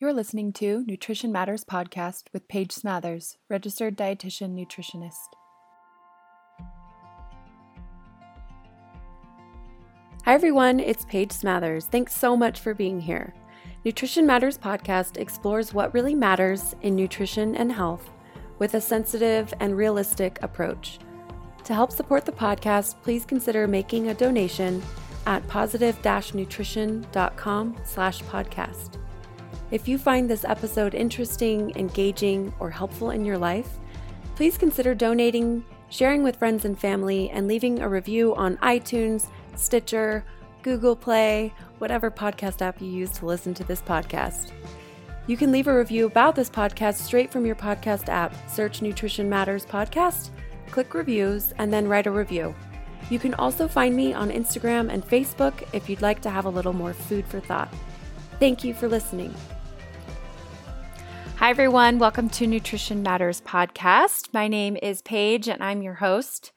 You're listening to Nutrition Matters podcast with Paige Smathers, registered dietitian nutritionist. Hi everyone, it's Paige Smathers. Thanks so much for being here. Nutrition Matters podcast explores what really matters in nutrition and health with a sensitive and realistic approach. To help support the podcast, please consider making a donation at positive-nutrition.com slash podcast. If you find this episode interesting, engaging, or helpful in your life, please consider donating, sharing with friends and family, and leaving a review on iTunes, Stitcher, Google Play, whatever podcast app you use to listen to this podcast. You can leave a review about this podcast straight from your podcast app. Search Nutrition Matters Podcast, click reviews, and then write a review. You can also find me on Instagram and Facebook if you'd like to have a little more food for thought. Thank you for listening. Hi, everyone. Welcome to Nutrition Matters podcast. My name is Paige, and I'm your host.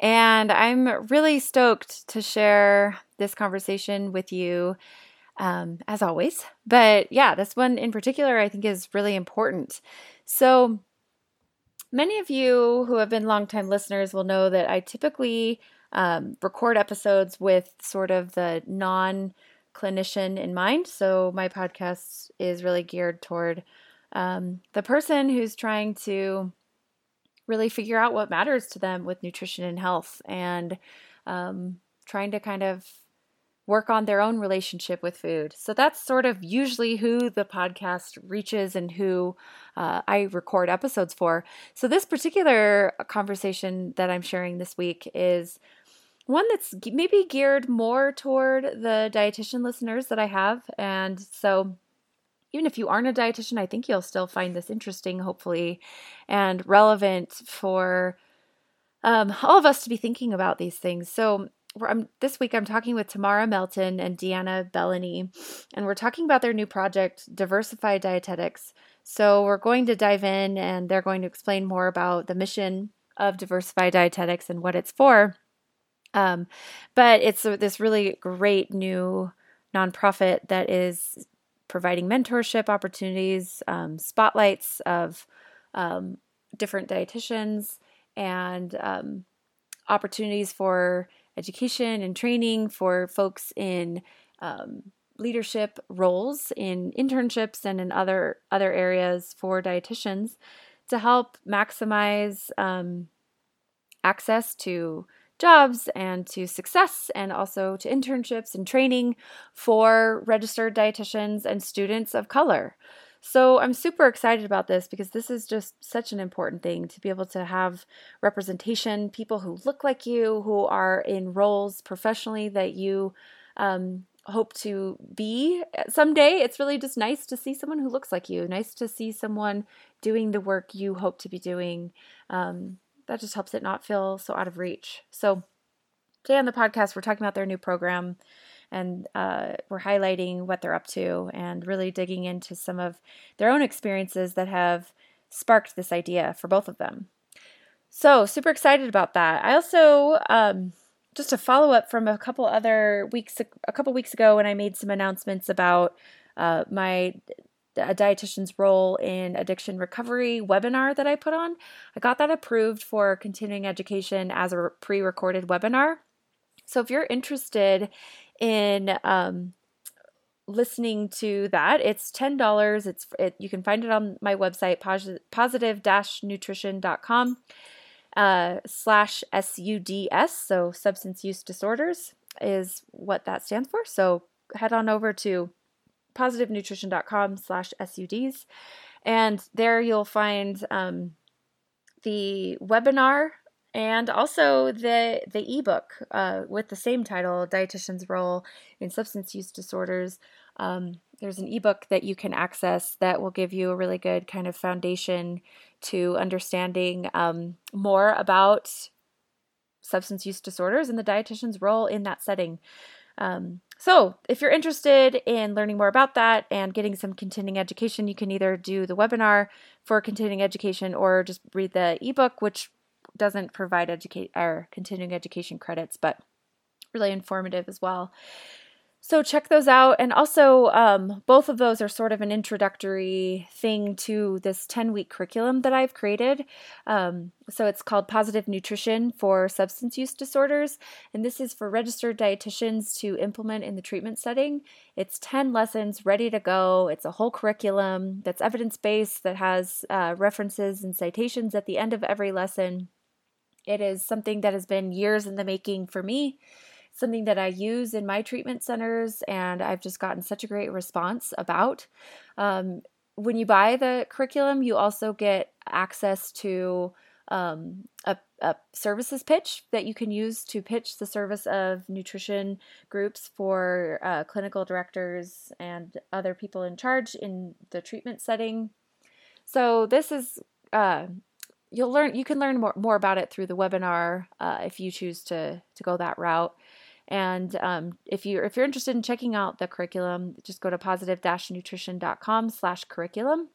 And I'm really stoked to share this conversation with you, um, as always. But yeah, this one in particular, I think, is really important. So, many of you who have been longtime listeners will know that I typically um, record episodes with sort of the non clinician in mind. So, my podcast is really geared toward um, the person who's trying to really figure out what matters to them with nutrition and health and um, trying to kind of work on their own relationship with food. So that's sort of usually who the podcast reaches and who uh, I record episodes for. So this particular conversation that I'm sharing this week is one that's maybe geared more toward the dietitian listeners that I have. And so even if you aren't a dietitian, I think you'll still find this interesting, hopefully, and relevant for um, all of us to be thinking about these things. So, this week I'm talking with Tamara Melton and Deanna Belleny, and we're talking about their new project, Diversify Dietetics. So, we're going to dive in and they're going to explain more about the mission of Diversify Dietetics and what it's for. Um, but it's this really great new nonprofit that is providing mentorship opportunities, um, spotlights of um, different dietitians, and um, opportunities for education and training for folks in um, leadership roles in internships and in other other areas for dietitians to help maximize um, access to jobs and to success and also to internships and training for registered dietitians and students of color. So I'm super excited about this because this is just such an important thing to be able to have representation, people who look like you, who are in roles professionally that you um, hope to be someday. It's really just nice to see someone who looks like you, nice to see someone doing the work you hope to be doing. Um, that just helps it not feel so out of reach. So, today on the podcast, we're talking about their new program and uh, we're highlighting what they're up to and really digging into some of their own experiences that have sparked this idea for both of them. So, super excited about that. I also, um, just a follow up from a couple other weeks, a couple weeks ago when I made some announcements about uh, my a dietitian's role in addiction recovery webinar that I put on. I got that approved for continuing education as a pre recorded webinar. So if you're interested in um, listening to that, it's ten dollars. It's it, you can find it on my website positive-nutrition.com uh, slash SUDS. So substance use disorders is what that stands for. So head on over to positivenutrition.com slash SUDs. And there you'll find um, the webinar and also the the ebook uh, with the same title, Dietitian's Role in Substance Use Disorders. Um, there's an ebook that you can access that will give you a really good kind of foundation to understanding um, more about substance use disorders and the dietitian's role in that setting. Um, so, if you're interested in learning more about that and getting some continuing education, you can either do the webinar for continuing education or just read the ebook, which doesn't provide educate or continuing education credits, but really informative as well. So check those out. And also, um, both of those are sort of an introductory thing to this 10 week curriculum that I've created. Um, so it's called Positive Nutrition for Substance Use Disorders. And this is for registered dietitians to implement in the treatment setting. It's 10 lessons ready to go. It's a whole curriculum that's evidence based, that has uh, references and citations at the end of every lesson. It is something that has been years in the making for me something that I use in my treatment centers, and I've just gotten such a great response about. Um, when you buy the curriculum, you also get access to um, a, a, services pitch that you can use to pitch the service of nutrition groups for uh, clinical directors and other people in charge in the treatment setting. So this is uh, you'll learn you can learn more, more about it through the webinar uh, if you choose to to go that route. And um, if you if you're interested in checking out the curriculum, just go to positive-nutrition.com/curriculum,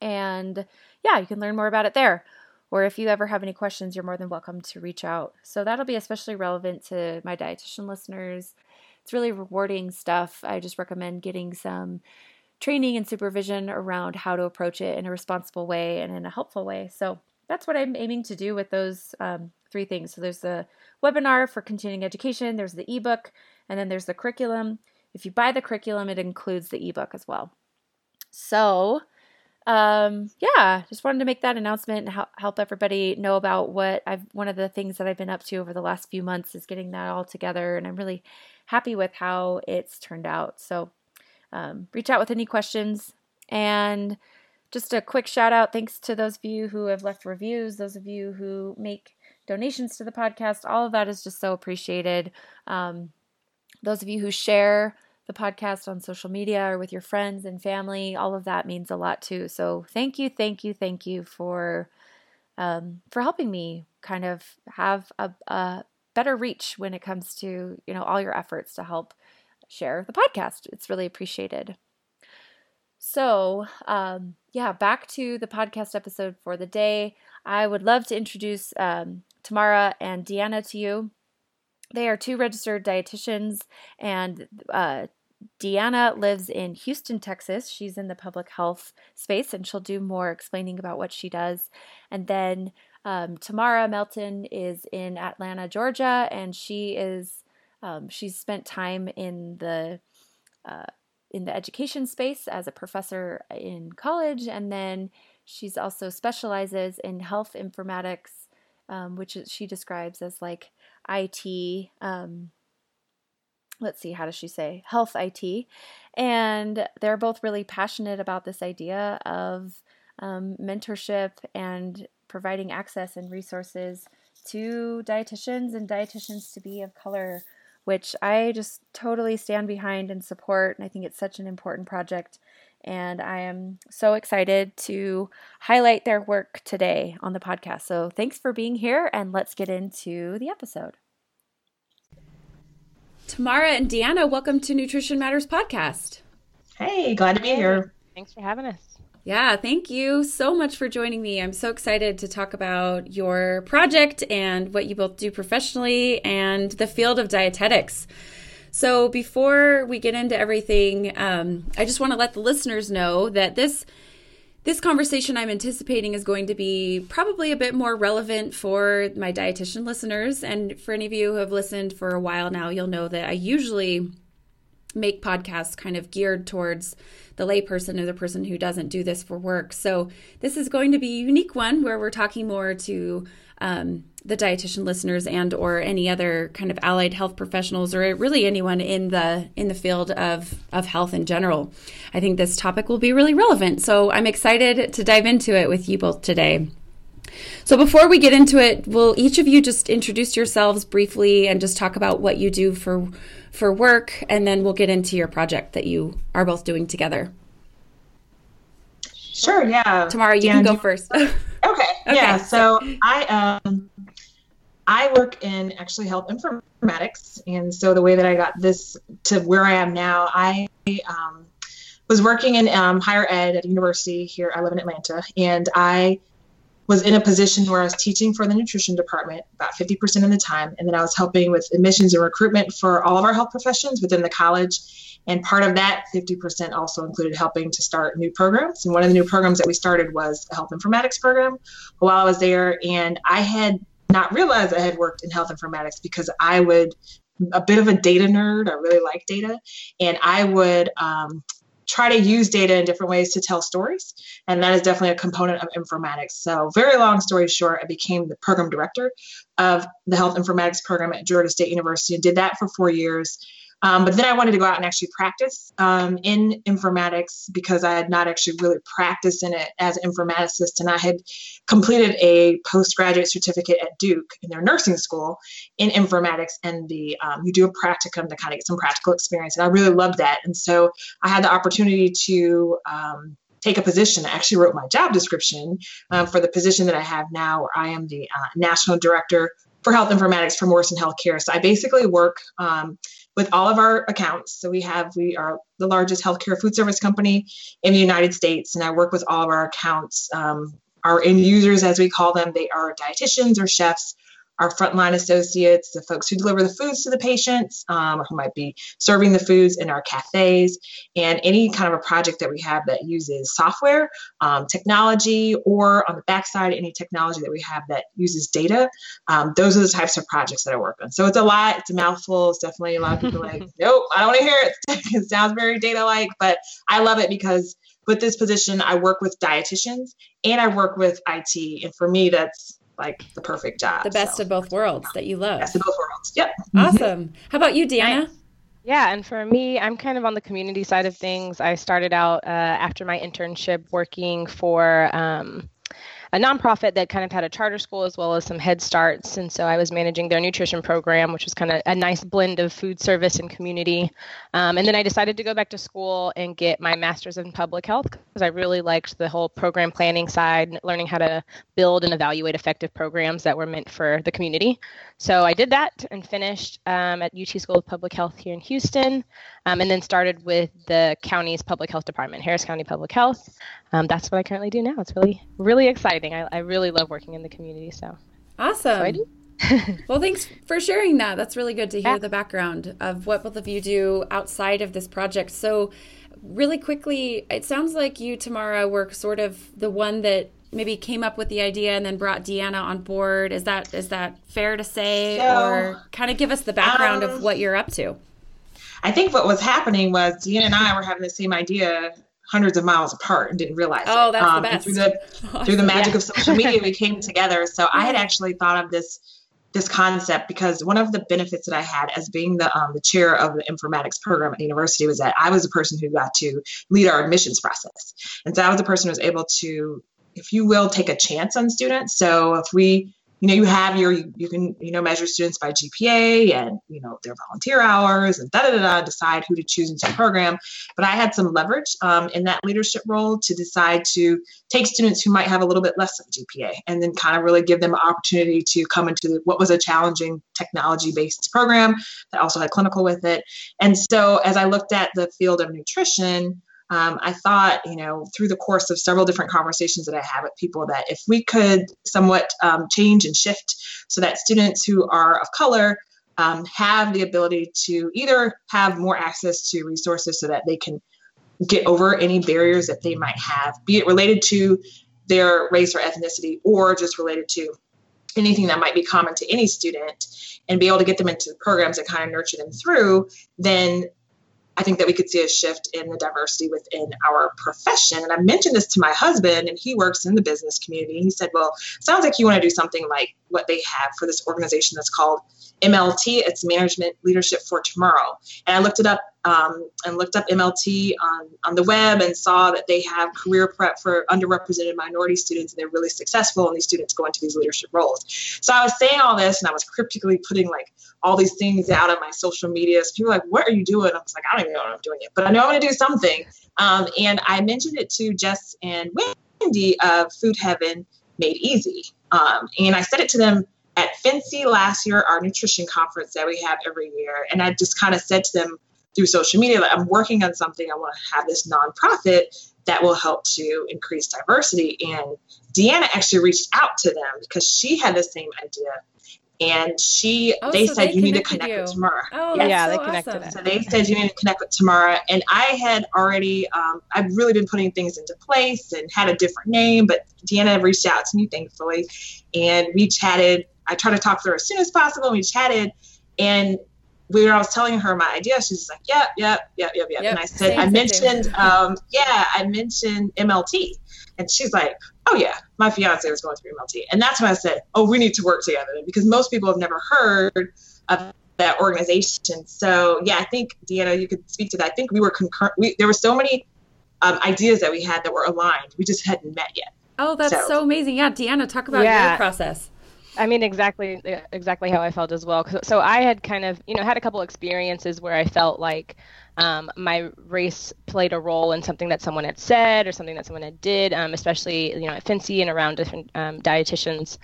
and yeah, you can learn more about it there. Or if you ever have any questions, you're more than welcome to reach out. So that'll be especially relevant to my dietitian listeners. It's really rewarding stuff. I just recommend getting some training and supervision around how to approach it in a responsible way and in a helpful way. So that's what I'm aiming to do with those um, three things. So there's the webinar for continuing education, there's the ebook, and then there's the curriculum. If you buy the curriculum, it includes the ebook as well. So, um, yeah, just wanted to make that announcement and help everybody know about what I've. One of the things that I've been up to over the last few months is getting that all together, and I'm really happy with how it's turned out. So, um, reach out with any questions and just a quick shout out thanks to those of you who have left reviews, those of you who make donations to the podcast. All of that is just so appreciated. Um, those of you who share the podcast on social media or with your friends and family, all of that means a lot too. So thank you, thank you, thank you for um, for helping me kind of have a, a better reach when it comes to you know all your efforts to help share the podcast. It's really appreciated. So, um, yeah, back to the podcast episode for the day. I would love to introduce um, Tamara and Deanna to you. They are two registered dietitians, and uh, Deanna lives in Houston, Texas. She's in the public health space, and she'll do more explaining about what she does. And then um, Tamara Melton is in Atlanta, Georgia, and she is um, she's spent time in the uh, in the education space as a professor in college, and then she's also specializes in health informatics um, which she describes as like IT. Um, let's see, how does she say? Health IT. And they're both really passionate about this idea of um, mentorship and providing access and resources to dietitians and dietitians to be of color, which I just totally stand behind and support. And I think it's such an important project and I am so excited to highlight their work today on the podcast. So thanks for being here, and let's get into the episode. Tamara and Deanna, welcome to Nutrition Matters Podcast. Hey, glad to be here. Thanks for having us. Yeah, thank you so much for joining me. I'm so excited to talk about your project and what you both do professionally and the field of dietetics. So before we get into everything, um, I just want to let the listeners know that this this conversation I'm anticipating is going to be probably a bit more relevant for my dietitian listeners. And for any of you who have listened for a while now, you'll know that I usually make podcasts kind of geared towards the layperson or the person who doesn't do this for work. So this is going to be a unique one where we're talking more to um, the dietitian listeners and or any other kind of allied health professionals or really anyone in the in the field of of health in general. I think this topic will be really relevant. So I'm excited to dive into it with you both today. So before we get into it, will each of you just introduce yourselves briefly and just talk about what you do for for work and then we'll get into your project that you are both doing together. Sure, yeah. Tamara, you can go first. okay, okay, yeah. So I um I work in actually health informatics, and so the way that I got this to where I am now, I um, was working in um, higher ed at a university here. I live in Atlanta, and I was in a position where I was teaching for the nutrition department about 50% of the time. And then I was helping with admissions and recruitment for all of our health professions within the college. And part of that 50% also included helping to start new programs. And one of the new programs that we started was a health informatics program while I was there. And I had not realized I had worked in health informatics because I would a bit of a data nerd. I really like data, and I would um, try to use data in different ways to tell stories. And that is definitely a component of informatics. So, very long story short, I became the program director of the health informatics program at Georgia State University and did that for four years. Um, but then I wanted to go out and actually practice um, in informatics because I had not actually really practiced in it as an informaticist. And I had completed a postgraduate certificate at Duke in their nursing school in informatics. And the um, you do a practicum to kind of get some practical experience. And I really loved that. And so I had the opportunity to um, take a position. I actually wrote my job description uh, for the position that I have now, where I am the uh, national director for health informatics for Morrison Healthcare. So I basically work um, with all of our accounts. So we have we are the largest healthcare food service company in the United States, and I work with all of our accounts. Um, our end users, as we call them, they are dietitians or chefs our frontline associates, the folks who deliver the foods to the patients, um, who might be serving the foods in our cafes, and any kind of a project that we have that uses software, um, technology, or on the backside, any technology that we have that uses data. Um, those are the types of projects that I work on. So it's a lot, it's a mouthful. It's definitely a lot of people like, nope, I don't want to hear it. it sounds very data like, but I love it because with this position, I work with dietitians and I work with IT. And for me, that's like the perfect job. The best so. of both worlds that you love. Best of both worlds. Yep. Awesome. How about you, Deanna? Yeah, and for me, I'm kind of on the community side of things. I started out uh, after my internship working for um, a nonprofit that kind of had a charter school as well as some Head Starts. And so I was managing their nutrition program, which was kind of a nice blend of food service and community. Um, and then I decided to go back to school and get my master's in public health because I really liked the whole program planning side, learning how to build and evaluate effective programs that were meant for the community. So I did that and finished um, at UT School of Public Health here in Houston, um, and then started with the county's public health department, Harris County Public Health. Um, that's what I currently do now. It's really, really exciting. I, I really love working in the community. So awesome. So well, thanks for sharing that. That's really good to hear yeah. the background of what both of you do outside of this project. So, really quickly, it sounds like you, Tamara, were sort of the one that maybe came up with the idea and then brought Deanna on board. Is that is that fair to say, so, or kind of give us the background um, of what you're up to? I think what was happening was Deanna and I were having the same idea hundreds of miles apart and didn't realize oh, it. that's um, the best. through the awesome. through the magic yeah. of social media, we came together. So I had actually thought of this this concept because one of the benefits that I had as being the um, the chair of the informatics program at the university was that I was the person who got to lead our admissions process, and so I was the person who was able to if you will, take a chance on students. So if we, you know, you have your, you, can, you know, measure students by GPA and, you know, their volunteer hours and da da da da, decide who to choose into the program. But I had some leverage um, in that leadership role to decide to take students who might have a little bit less of GPA and then kind of really give them an opportunity to come into what was a challenging technology based program that also had clinical with it. And so as I looked at the field of nutrition, um, I thought, you know, through the course of several different conversations that I have with people, that if we could somewhat um, change and shift so that students who are of color um, have the ability to either have more access to resources so that they can get over any barriers that they might have, be it related to their race or ethnicity or just related to anything that might be common to any student and be able to get them into programs that kind of nurture them through, then I think that we could see a shift in the diversity within our profession. And I mentioned this to my husband, and he works in the business community. He said, Well, sounds like you want to do something like what they have for this organization that's called MLT. It's Management Leadership for Tomorrow. And I looked it up um, and looked up MLT on, on the web and saw that they have career prep for underrepresented minority students, and they're really successful, and these students go into these leadership roles. So I was saying all this, and I was cryptically putting like all these things out on my social media. So people were like, "What are you doing?" I was like, "I don't even know what I'm doing yet, but I know I'm going to do something." Um, and I mentioned it to Jess and Wendy of Food Heaven Made Easy, um, and I said it to them at FNCE last year, our nutrition conference that we have every year, and I just kind of said to them through social media, like, I'm working on something. I want to have this nonprofit that will help to increase diversity. And Deanna actually reached out to them because she had the same idea. And she, Oh, they so said they you need to connected connect with you. Tamara. Oh, Yes. Yeah, that's they connected awesome. us. So they said you need to connect with Tamara, and I had already, um, I've really been putting things into place and had a different name, but Deanna reached out to me, thankfully, and we chatted. I tried to talk to her as soon as possible. And we chatted, and when I was telling her my idea, she's like, "Yep, yep, yep, yep, yep." Yep, and I said, same, "I same, mentioned, um, yeah, I mentioned MLT," and she's like, "Oh yeah, my fiance was going through MLT," and that's when I said, "Oh, we need to work together," because most people have never heard of that organization. So yeah, I think Deanna, you could speak to that. I think we were concurrent. We, there were so many um, ideas that we had that were aligned. We just hadn't met yet. Oh, that's so, So- amazing. Yeah, Deanna, talk about your process. I mean, exactly, exactly how I felt as well. So I had kind of, you know, had a couple experiences where I felt like um, my race played a role in something that someone had said or something that someone had did, um, especially, you know, at FNCE and around different um, dietitians.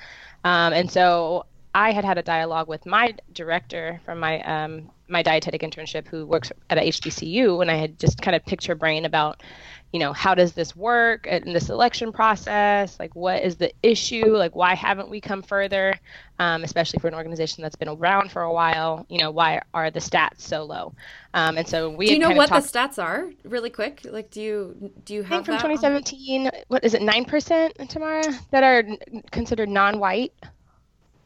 Um, and so I had had a dialogue with my director from my um, my dietetic internship, who works at a HBCU, and I had just kind of picked her brain about you know how does this work in the selection process like what is the issue like why haven't we come further um, especially for an organization that's been around for a while you know why are the stats so low um, and so we Do you know what talked, the stats are, really quick? Like, do you do you I think have from that? on- 2017 what is it 9% tamara that are considered non-white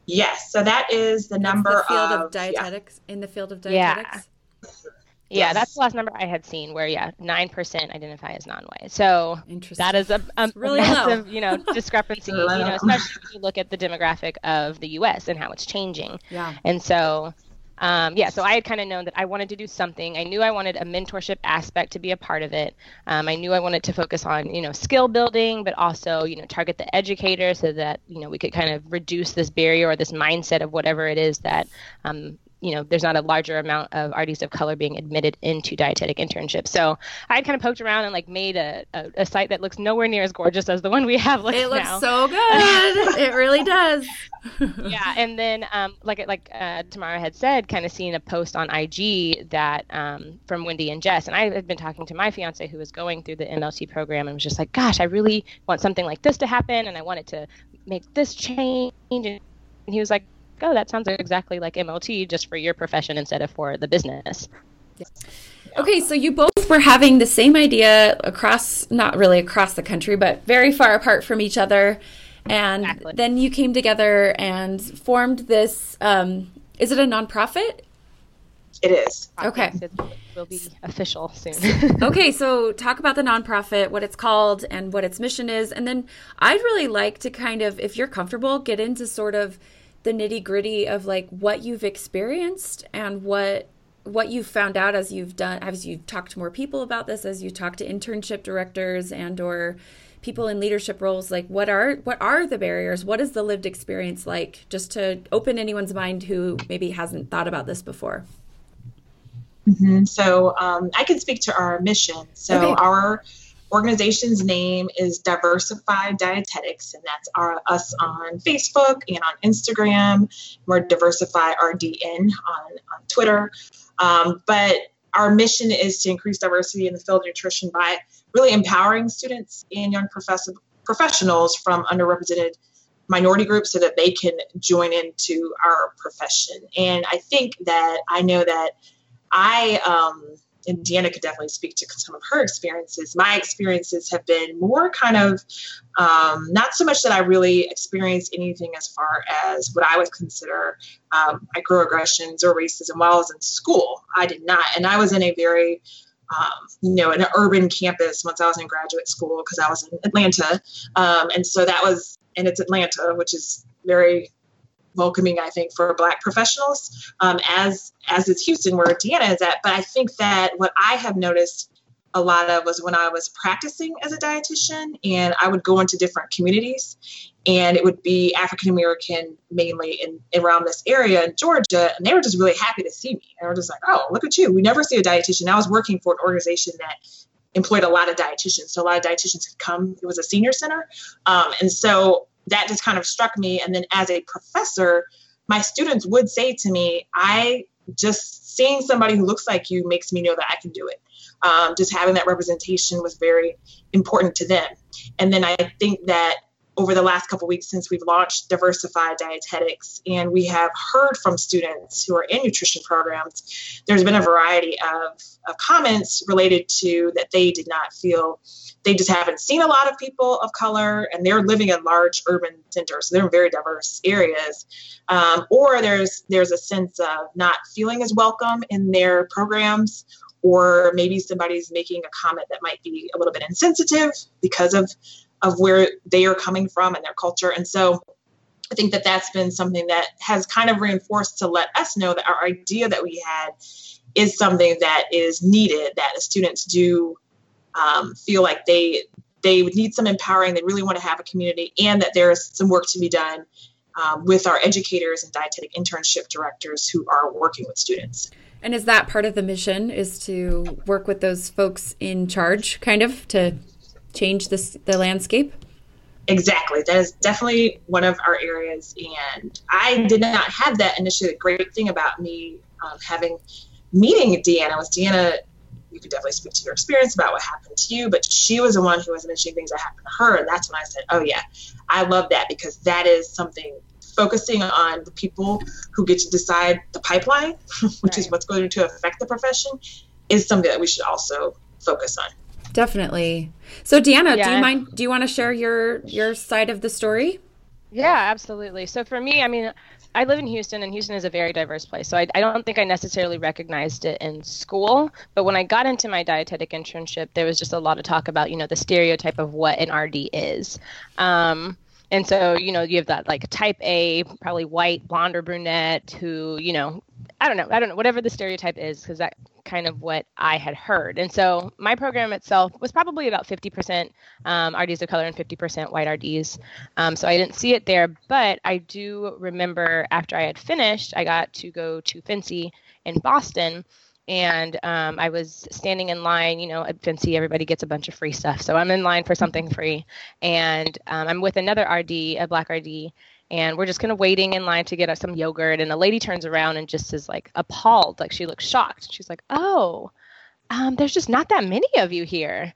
Yes, so that is the That's number the field of, of yeah. in the field of Yeah. dietetics. yeah Yes. that's the last number i had seen where yeah 9% identify as non-white so Interesting. that is a, a, really a low. massive you know discrepancy you know especially if you look at the demographic of the us and how it's changing yeah. And so, um, yeah, so I had kind of known that I wanted to do something. I knew I wanted a mentorship aspect to be a part of it. Um, I knew I wanted to focus on, you know, skill building, but also, you know, target the educator so that, you know, we could kind of reduce this barrier or this mindset of whatever it is that, um, you know, there's not a larger amount of RDs of color being admitted into dietetic internships. So I kind of poked around and like made a, a, a site that looks nowhere near as gorgeous as the one we have looks It looks now so good. it really does. yeah, and then um, like like uh, Tamara had said, kind of seeing a post on IG that um, from Wendy and Jess, and I had been talking to my fiance who was going through the MLT program, and was just like, "Gosh, I really want something like this to happen, and I wanted to make this change." And he was like, "Oh, that sounds exactly like MLT, just for your profession instead of for the business." Okay, so you both were having the same idea across, not really across the country, but very far apart from each other. And Exactly. then you came together and formed this. Um, is it a nonprofit? It is. Okay. It will be official soon. okay, so talk about the nonprofit, what it's called, and what its mission is. And then I'd really like to kind of, if you're comfortable, get into sort of the nitty gritty of like what you've experienced and what what you've found out as you've done as you've talked to more people about this as you talk to internship directors and or people in leadership roles like what are what are the barriers what is the lived experience like just to open anyone's mind who maybe hasn't thought about this before Mhm. So um, I can speak to our mission. So Okay. our organization's name is Diversify Dietetics, and that's our, us on Facebook and on Instagram. We're Diversify RDN on, on Twitter. Um, but our mission is to increase diversity in the field of nutrition by really empowering students and young profess- professionals from underrepresented minority groups so that they can join into our profession. And I think that I know that I, um, and Deanna could definitely speak to some of her experiences. My experiences have been more kind of um, not so much that I really experienced anything as far as what I would consider um, microaggressions or racism while I was in school. I did not. And I was in a very um, you know, an urban campus once I was in graduate school because I was in Atlanta. Um, and so that was, and it's Atlanta, which is very welcoming, I think, for Black professionals, um, as as is Houston, where Deanna is at. But I think that what I have noticed a lot of was when I was practicing as a dietitian, and I would go into different communities, and it would be African American mainly in around this area in Georgia, and they were just really happy to see me. They were just like, "Oh, look at you! We never see a dietitian." I was working for an organization that employed a lot of dietitians, so a lot of dietitians had come. It was a senior center, um, and so that just kind of struck me. And then as a professor, my students would say to me, I just seeing somebody who looks like you makes me know that I can do it. um, just having that representation was very important to them. And then I think that over the last couple weeks since we've launched Diversify Dietetics, and we have heard from students who are in nutrition programs, there's been a variety of, of comments related to that they did not feel they just haven't seen a lot of people of color and they're living in large urban centers so they're in very diverse areas. Um, or there's there's a sense of not feeling as welcome in their programs or maybe somebody's making a comment that might be a little bit insensitive because of of where they are coming from and their culture. And so I think that that's been something that has kind of reinforced to let us know that our idea that we had is something that is needed, that the students do um, feel like they they would need some empowering, they really want to have a community, and that there's some work to be done um, with our educators and dietetic internship directors who are working with students. And is that part of the mission is to work with those folks in charge, kind of to change this, the landscape? Exactly. That is definitely one of our areas. And I did not have that initially. The great thing about me um, having meeting Deanna was Deanna, you could definitely speak to your experience about what happened to you, but she was the one who was mentioning things that happened to her. And that's when I said, oh, yeah, I love that because that is something focusing on the people who get to decide the pipeline, which right. is what's going to affect the profession, is something that we should also focus on. Definitely. So Deanna, yeah. do you mind do you want to share your your side of the story? Yeah, absolutely. So for me, I mean, I live in Houston, and Houston is a very diverse place. So I, I, don't think I necessarily recognized it in school. But when I got into my dietetic internship, there was just a lot of talk about, you know, the stereotype of what an RD is. Um, and so, you know, you have that like type A, probably white, blonde or brunette who, you know, I don't know, I don't know, whatever the stereotype is, because that kind of what I had heard. And so my program itself was probably about 50% um, RDs of color and 50% white RDs. Um, so I didn't see it there, but I do remember after I had finished, I got to go to FNCE in Boston. And um, I was standing in line, you know, at FNCE, everybody gets a bunch of free stuff. So I'm in line for something free. And um, I'm with another RD, a black RD, and we're just kind of waiting in line to get us some yogurt and a lady turns around and just is like appalled. Like she looks shocked. She's like oh um, there's just not that many of you here.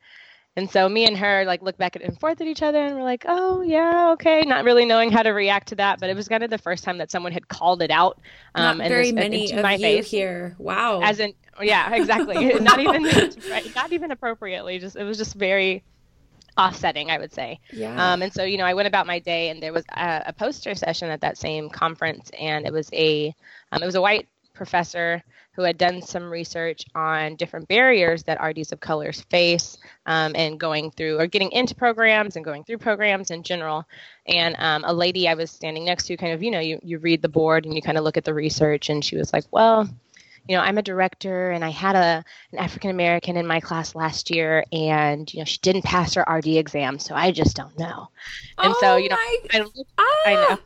And so me and her like look back and forth at each other and we're like oh yeah okay not really knowing how to react to that but it was kind of the first time that someone had called it out um, not very many of you face. here. Wow. As in yeah exactly. Not even right, not even appropriately. Just it was just very offsetting, I would say. Yeah. Um, and so, you know, I went about my day, and there was a, a poster session at that same conference, and it was a um, it was a white professor who had done some research on different barriers that RDs of colors face um, and going through or getting into programs and going through programs in general. And um, a lady I was standing next to, kind of, you know, you, you read the board and you kind of look at the research, and she was like, well, you know, I'm a director and I had a an African American in my class last year and you know, she didn't pass her RD exam, so I just don't know. And oh so, you know, I, ah. I, know.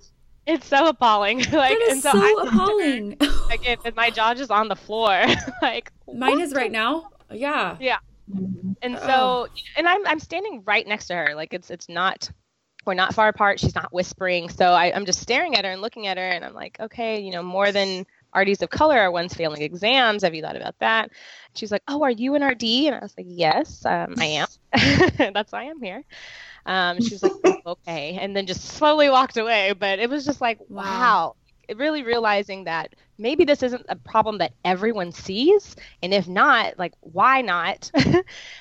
It's so appalling. like and so, so appalling. like and my jaw is on the floor. like mine is right now. Yeah. Yeah. And so oh. and I'm I'm standing right next to her. Like it's it's not we're not far apart. She's not whispering. So I, I'm just staring at her and looking at her and I'm like, okay, you know, more than RDs of color are ones failing exams. Have you thought about that? She's like, Oh, are you an RD? And I was like, Yes, um, I am. That's why I'm here. Um, she was like, oh, Okay. And then just slowly walked away. But it was just like, wow. wow. Really realizing that maybe this isn't a problem that everyone sees. And if not, like, why not?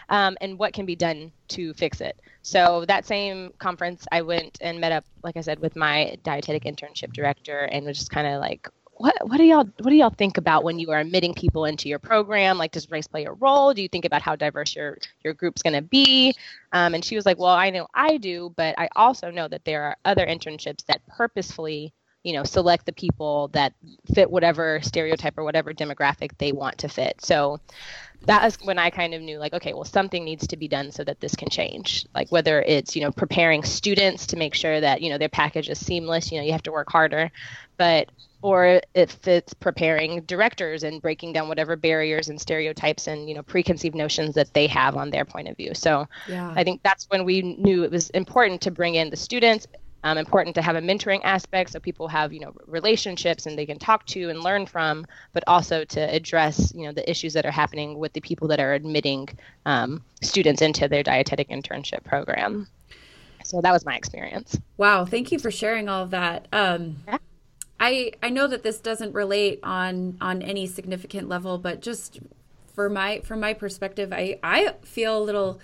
um, and what can be done to fix it? So that same conference, I went and met up, like I said, with my dietetic internship director and was just kind of like, what what do y'all what do y'all think about when you are admitting people into your program? Like, does race play a role? Do you think about how diverse your your group's going to be? Um, and she was like, well, I know I do, but I also know that there are other internships that purposefully you know select the people that fit whatever stereotype or whatever demographic they want to fit so that is when i kind of knew like okay well something needs to be done so that this can change like whether it's you know preparing students to make sure that you know their package is seamless you know you have to work harder but or if it's preparing directors and breaking down whatever barriers and stereotypes and you know preconceived notions that they have on their point of view. So yeah. i think that's when we knew it was important to bring in the students um, important to have a mentoring aspect so people have you know relationships and they can talk to and learn from but also to address you know the issues that are happening with the people that are admitting um, students into their dietetic internship program. So that was my experience. Wow. Thank you for sharing all of that. Um, yeah. I, I know that this doesn't relate on on any significant level, but just for my from my perspective, I I feel a little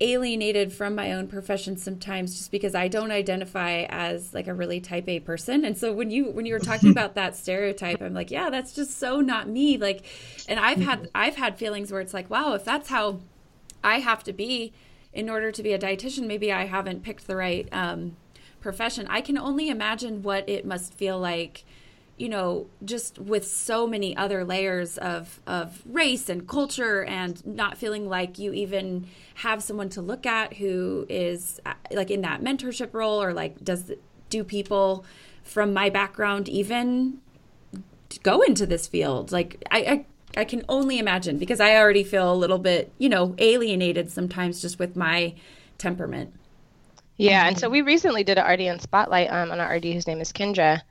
alienated from my own profession sometimes just because I don't identify as like a really type A person. And so when you when you were talking about that stereotype, I'm like, yeah, that's just so not me. Like and I've had I've had feelings where it's like, wow, if that's how I have to be in order to be a dietitian, maybe I haven't picked the right um, profession. I can only imagine what it must feel like you know, just with so many other layers of of race and culture, and not feeling like you even have someone to look at who is uh, like in that mentorship role, or like does do people from my background even go into this field? Like I, I I can only imagine because I already feel a little bit, you know, alienated sometimes just with my temperament. Yeah, and so we recently did an RDN spotlight um, on our RD whose name is Kendra,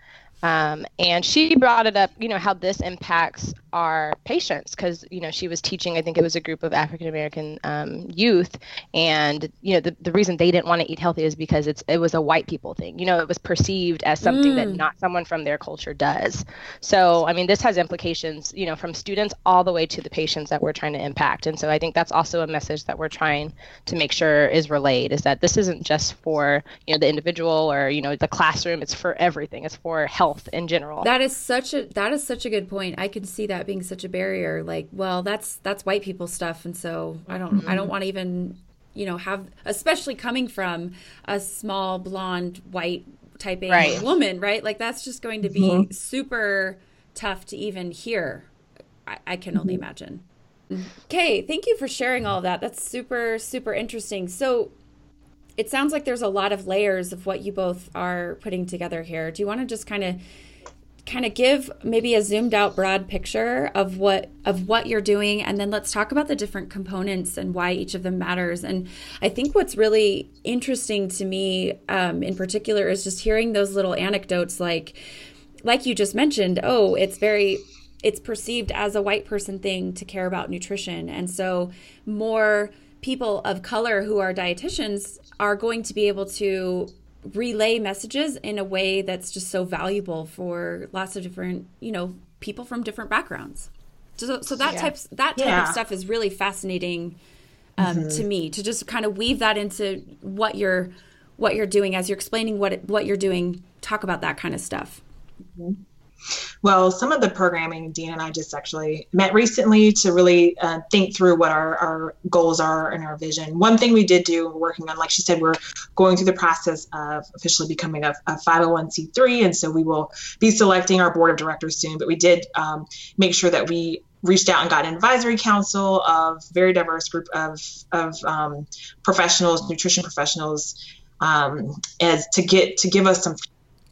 um, and she brought it up, you know, how this impacts our patients because, you know, she was teaching, I think it was a group of African American um, youth. And, you know, the, the reason they didn't want to eat healthy is because it's it was a white people thing. You know, it was perceived as something mm. that not someone from their culture does. So, I mean, this has implications, you know, from students all the way to the patients that we're trying to impact. And so I think that's also a message that we're trying to make sure is relayed is that this isn't just for, you know, the individual or, you know, the classroom. It's for everything. It's for health health in general. That is such a that is such a good point. I can see that being such a barrier. Like, well, that's that's white people stuff, and so I don't mm-hmm. I don't want to even you know have especially coming from a small blonde white type A right. woman, right? Like that's just going to be mm-hmm. super tough to even hear. I, I can only mm-hmm. imagine. Okay, thank you for sharing all of that. That's super super interesting. So it sounds like there's a lot of layers of what you both are putting together here. Do you want to just kind of kind of give maybe a zoomed out broad picture of what of what you're doing and then let's talk about the different components and why each of them matters and i think what's really interesting to me um, in particular is just hearing those little anecdotes like like you just mentioned oh it's very it's perceived as a white person thing to care about nutrition and so more people of color who are dietitians are going to be able to relay messages in a way that's just so valuable for lots of different, you know, people from different backgrounds. So, so that yeah. types that type yeah. of stuff is really fascinating um, mm-hmm. to me to just kind of weave that into what you're what you're doing as you're explaining what what you're doing. Talk about that kind of stuff. Mm-hmm. Well, some of the programming, Dean and I just actually met recently to really uh, think through what our, our goals are and our vision. One thing we did do, working on, like she said, we're going through the process of officially becoming a, a 501c3. And so we will be selecting our board of directors soon. But we did um, make sure that we reached out and got an advisory council of very diverse group of, of um, professionals, nutrition professionals, um, as to get to give us some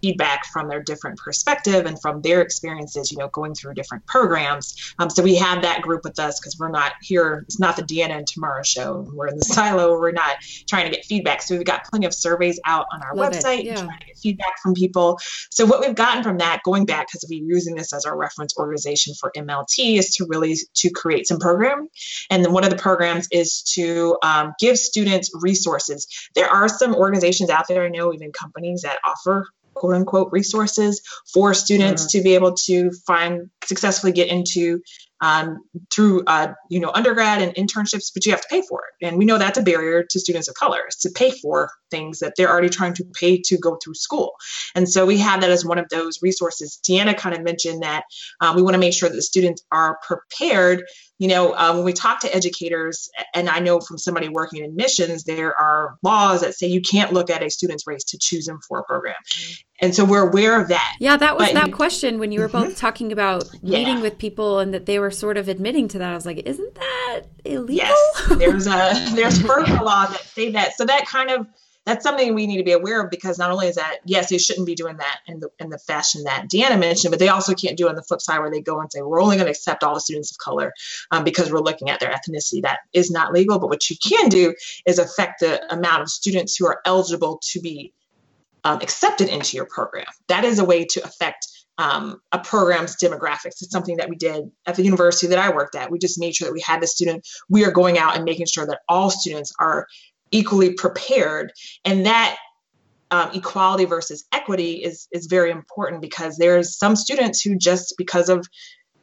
feedback from their different perspective and from their experiences, you know, going through different programs. Um, so we have that group with us because we're not here. It's not the and Tamara show. We're in the silo. We're not trying to get feedback. So we've got plenty of surveys out on our Love website yeah. trying to get feedback from people. So what we've gotten from that, going back because we're using this as our reference organization for MLT, is to really to create some programming. And then one of the programs is to um, give students resources. There are some organizations out there, I know, even companies that offer quote unquote resources for students to be able to find successfully get into um, through uh, you know undergrad and internships, but you have to pay for it, and we know that's a barrier to students of color is to pay for things that they're already trying to pay to go through school, and so we have that as one of those resources. Deanna kind of mentioned that uh, we want to make sure that the students are prepared you know, um, when we talk to educators, and I know from somebody working in admissions, there are laws that say you can't look at a student's race to choose them for a program. And so we're aware of that. Yeah, that was but, that question when you were both mm-hmm. talking about yeah. meeting with people and that they were sort of admitting to that. I was like, isn't that illegal? Yes, there's a there's FERPA law that say that. So that kind of that's something we need to be aware of because not only is that yes, they shouldn't be doing that in the in the fashion that Deanna mentioned, but they also can't do it on the flip side where they go and say we're only going to accept all the students of color um, because we're looking at their ethnicity. That is not legal. But what you can do is affect the amount of students who are eligible to be um, accepted into your program. That is a way to affect um, a program's demographics. It's something that we did at the university that I worked at. We just made sure that we had the student, we are going out and making sure that all students are equally prepared. And that um, equality versus equity is is very important because there's some students who just because of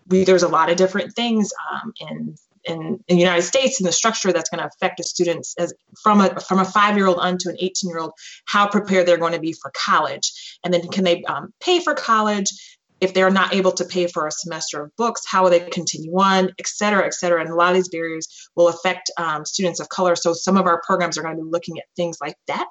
we, there's a lot of different things um, in, in, in the United States and the structure that's going to affect the students as from a from a five year old on to an 18 year old how prepared they're going to be for college and then can they um, pay for college if they're not able to pay for a semester of books, how will they continue on, et cetera, et cetera. And a lot of these barriers will affect um, students of color. So some of our programs are going to be looking at things like that.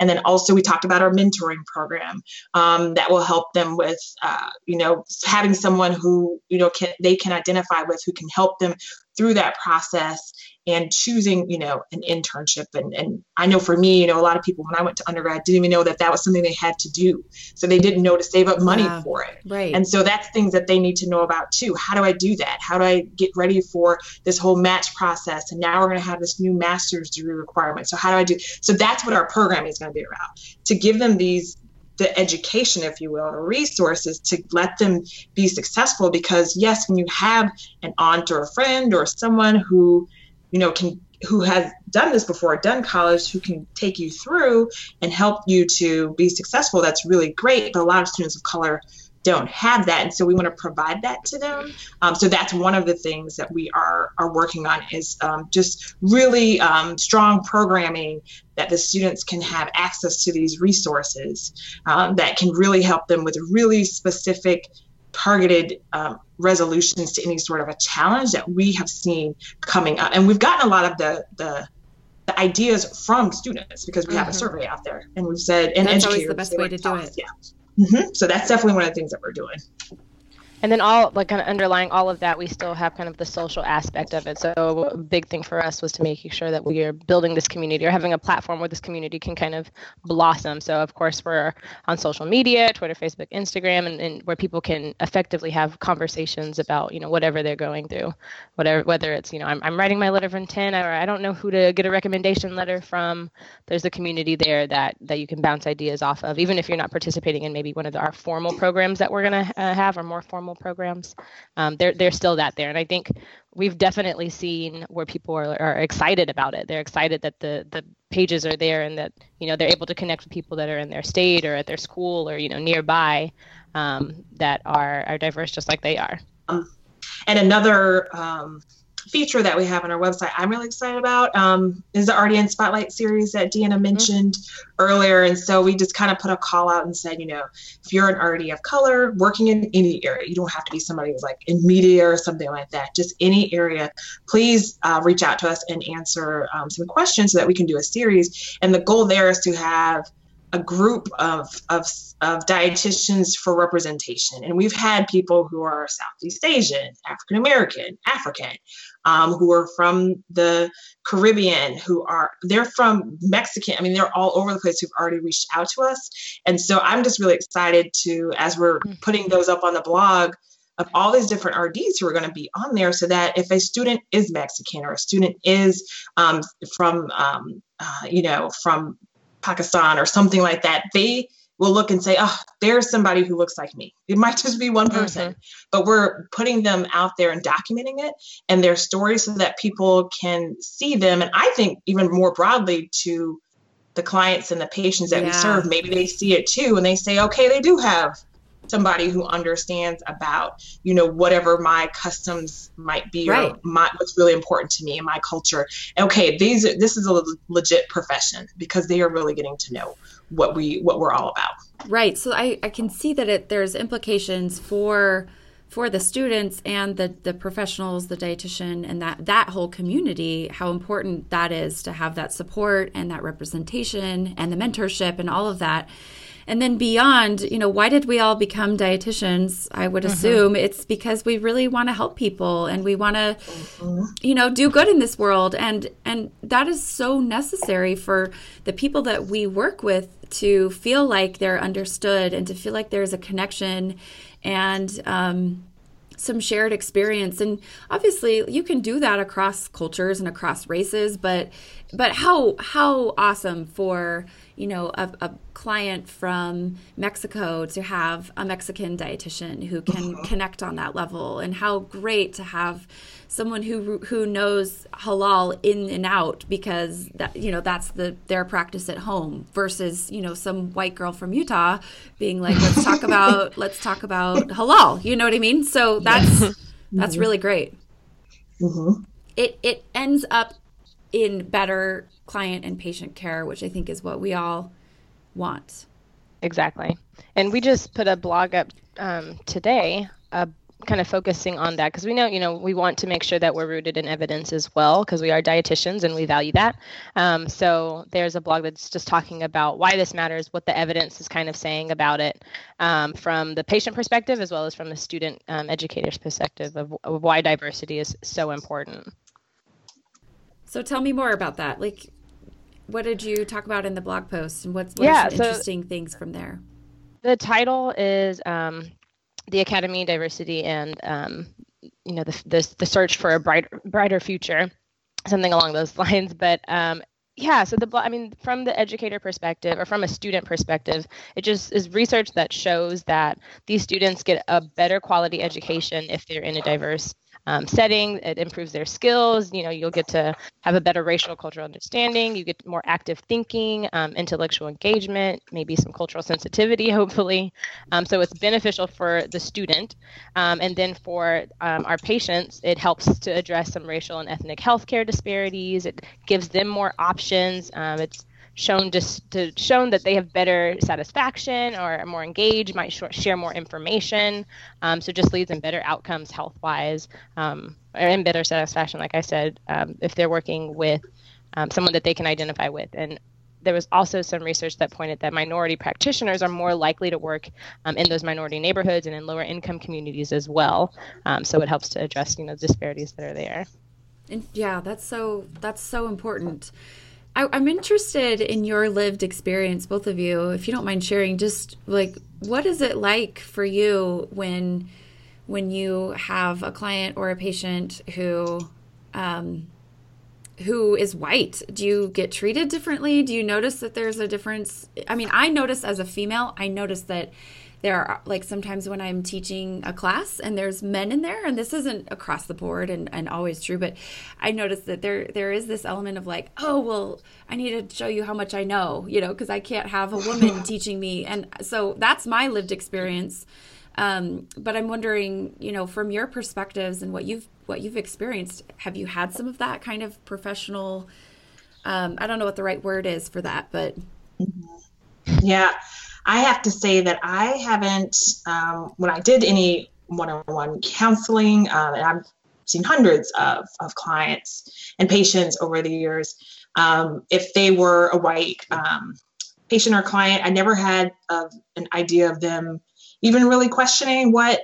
And then also we talked about our mentoring program um, that will help them with, uh, you know, having someone who, you know, can, they can identify with who can help them through that process and choosing you know an internship. And, and i know for me you know a lot of people when i went to undergrad didn't even know that that was something they had to do. So they didn't know to save up money yeah, for it. Right. And so that's things that they need to know about too. How do i do that? How do i get ready for this whole match process? And now we're going to have this new master's degree requirement. So how do i do? So that's what our program is going to be around to give them these the education, if you will, or resources to let them be successful. Because yes, when you have an aunt or a friend or someone who you know can who has done this before done college who can take you through and help you to be successful that's really great but a lot of students of color don't have that and so we want to provide that to them um, so that's one of the things that we are are working on is um, just really um, strong programming that the students can have access to these resources um, that can really help them with really specific targeted um, resolutions to any sort of a challenge that we have seen coming up. And we've gotten a lot of the the, the ideas from students because we mm-hmm. have a mm-hmm. survey out there, and we've said and that's always the best way to do it. Yeah. Mm-hmm. So that's definitely one of the things that we're doing and then all like kind of underlying all of that we still have kind of the social aspect of it. So a big thing for us was to making sure that we are building this community or having a platform where this community can kind of blossom. So of course we're on social media twitter facebook instagram and, and where people can effectively have conversations about you know whatever they're going through. Whatever whether it's you know i'm, I'm writing my letter of intent or i don't know who to get a recommendation letter from. There's a community there that that you can bounce ideas off of even if you're not participating in maybe one of the, our formal programs that we're going to uh, have or more formal formal programs. Um, they're they're still that there, and I think we've definitely seen where people are, are excited about it. They're excited that the the pages are there and that you know they're able to connect with people that are in their state or at their school or you know nearby um, that are are diverse just like they are. Um, and another um, feature that we have on our website I'm really excited about um, is the RDN Spotlight series that Deanna mentioned mm-hmm. earlier. And so we just kind of put a call out and said, you know, if you're an RD of color working in any area, you don't have to be somebody who's like in media or something like that, just any area, please uh, reach out to us and answer um, some questions so that we can do a series. And the goal there is to have a group of, of, of dietitians for representation. And we've had people who are Southeast Asian, African American, African, um, who are from the Caribbean, who are, they're from Mexican. I mean, they're all over the place who've already reached out to us. And so I'm just really excited to, as we're hmm. putting those up on the blog, of all these different RDs who are going to be on there so that if a student is Mexican or a student is um, from, um, uh, you know, from Pakistan or something like that, they will look and say, oh, there's somebody who looks like me. It might just be one person, mm-hmm. but we're putting them out there and documenting it and their stories so that people can see them. And I think even more broadly to the clients and the patients that yeah. we serve, maybe they see it too and they say, okay, they do have somebody who understands about you know whatever my customs might be right. or my, what's really important to me and my culture. Okay these are, this is a legit profession because they are really getting to know what we what we're all about. Right. So i i can see that it there's implications for for the students and the the professionals the dietitian and that that whole community how important that is to have that support and that representation and the mentorship and all of that and then beyond, you know, why did we all become dietitians? I would mm-hmm. assume mm-hmm. it's because we really want to help people and we want to, mm-hmm. you know, do good in this world. And and that is so necessary for the people that we work with to feel like they're understood and to feel like there's a connection and um, some shared experience. And obviously, you can do that across cultures and across races, but but how how awesome for you know a, a client from Mexico to have a Mexican dietitian who can uh-huh. connect on that level, and how great to have someone who who knows halal in and out because that you know that's the their practice at home versus you know some white girl from Utah being like let's talk about let's talk about halal you know what I mean so that's that's mm-hmm. really great mm-hmm. it it ends up in better client and patient care which I think is what we all want. Exactly. And we just put a blog up um, today uh, kind of focusing on that because we know you know we want to make sure that we're rooted in evidence as well because we are dietitians and we value that. Um, so there's a blog that's just talking about why this matters what the evidence is kind of saying about it um, from the patient perspective as well as from the student um, educator's perspective of, of why diversity is so important. So tell me more about that. Like what did you talk about in the blog post and what's yeah, some so interesting things from there? The title is um, the academy diversity and um, you know the, the, the search for a brighter brighter future something along those lines. But um, yeah so the i mean from the educator perspective or from a student perspective it just is research that shows that these students get a better quality education if they're in a diverse um, setting. It improves their skills. You know, you'll get to have a better racial cultural understanding. You get more active thinking, um, intellectual engagement, maybe some cultural sensitivity, hopefully. Um, so it's beneficial for the student. Um, and then for um, our patients, it helps to address some racial and ethnic healthcare disparities. It gives them more options. Um, it's shown just to shown that they have better satisfaction or are more engaged, might sh- share more information. Um, so just leads in better outcomes health wise um, and better satisfaction, like I said, um, if they're working with um, someone that they can identify with. And there was also some research that pointed that minority practitioners are more likely to work um, in those minority neighborhoods and in lower income communities as well. Um, so it helps to address you know disparities that are there. And yeah, that's so that's so important. I, I'm interested in your lived experience, both of you, if you don't mind sharing. Just like, what is it like for you when when you have a client or a patient who um, who is white do you get treated differently do you notice that there's a difference i mean i notice as a female i notice that there are like sometimes when I'm teaching a class and there's men in there, and this isn't across the board and, and always true, but I noticed that there there is this element of like, oh well, I need to show you how much I know, you know, because I can't have a woman teaching me, and so that's my lived experience. Um, but I'm wondering, you know, from your perspectives and what you've what you've experienced, have you had some of that kind of professional? Um, I don't know what the right word is for that, but yeah. I have to say that I haven't, um, when I did any one on one counseling, um, and I've seen hundreds of, of clients and patients over the years, um, if they were a white um, patient or client, I never had uh, an idea of them even really questioning what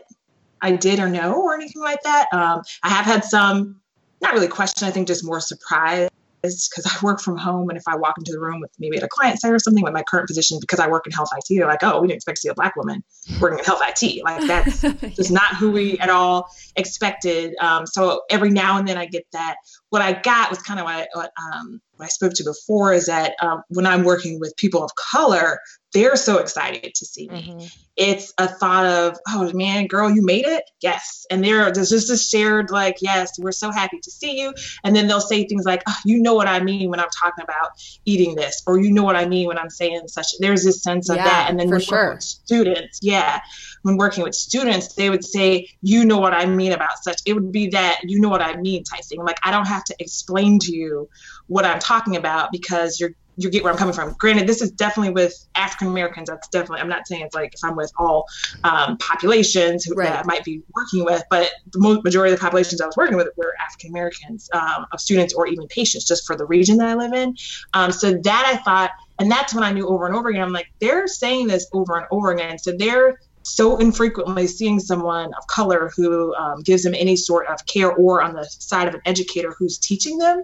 I did or know or anything like that. Um, I have had some, not really question, I think just more surprise because I work from home. And if I walk into the room with maybe at a client side or something with my current position, because I work in health IT, they're like, oh, we didn't expect to see a black woman working in health IT. Like that's just not who we at all expected. Um, so every now and then I get that. What I got was kind of what, what, um, what I spoke to before is that um, when I'm working with people of color, they're so excited to see me. Mm-hmm. It's a thought of, oh man, girl, you made it. Yes. And there, there's just a shared, like, yes, we're so happy to see you. And then they'll say things like, oh, you know what I mean when I'm talking about eating this, or you know what I mean when I'm saying such. There's this sense of yeah, that. And then for sure. students, yeah, when working with students, they would say, you know what I mean about such. It would be that, you know what I mean type thing. Like, I don't have to explain to you what I'm talking about because you're you get where I'm coming from. Granted, this is definitely with African Americans. That's definitely. I'm not saying it's like if I'm with all um, populations who, right. that I might be working with, but the majority of the populations I was working with were African Americans um, of students or even patients, just for the region that I live in. Um, so that I thought, and that's when I knew over and over again. I'm like, they're saying this over and over again. So they're so infrequently seeing someone of color who um, gives them any sort of care or on the side of an educator who's teaching them